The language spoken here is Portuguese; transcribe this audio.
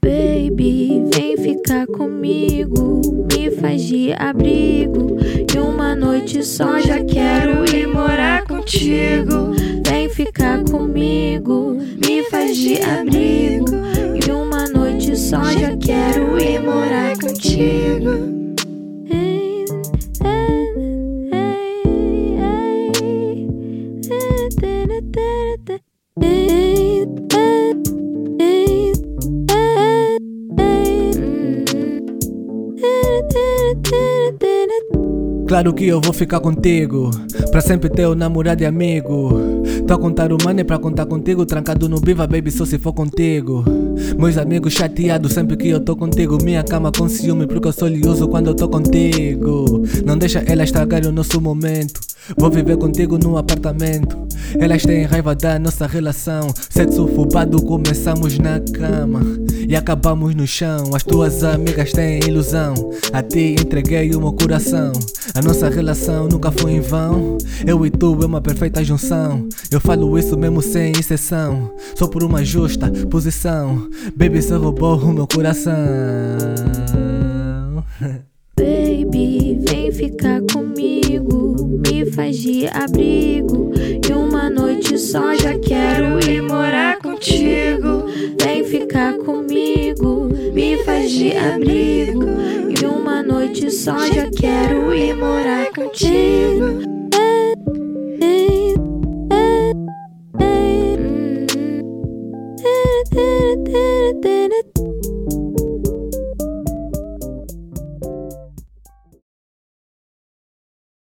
Baby, vem ficar comigo, me faz de abrigo. E uma noite só já quero ir morar contigo. Vem ficar comigo, me faz de abrigo. Só já quero ir morar contigo. Claro que eu vou ficar contigo, pra sempre teu namorado e amigo. Tô a contar o money pra contar contigo, trancado no Viva Baby só se for contigo. Meus amigos chateados sempre que eu tô contigo. Minha cama com ciúme porque eu sou lioso quando eu tô contigo. Não deixa ela estragar o nosso momento. Vou viver contigo no apartamento. Elas têm raiva da nossa relação. Sexo fubado, começamos na cama e acabamos no chão. As tuas amigas têm ilusão. A ti entreguei o meu coração. A nossa relação nunca foi em vão. Eu e tu é uma perfeita junção. Eu falo isso mesmo sem exceção. Só por uma justa posição. Baby, você roubou o meu coração. Baby, vem ficar comigo, me faz de abrigo. E uma noite só já quero ir morar contigo. De abrigo. E uma noite só já quero ir morar contigo.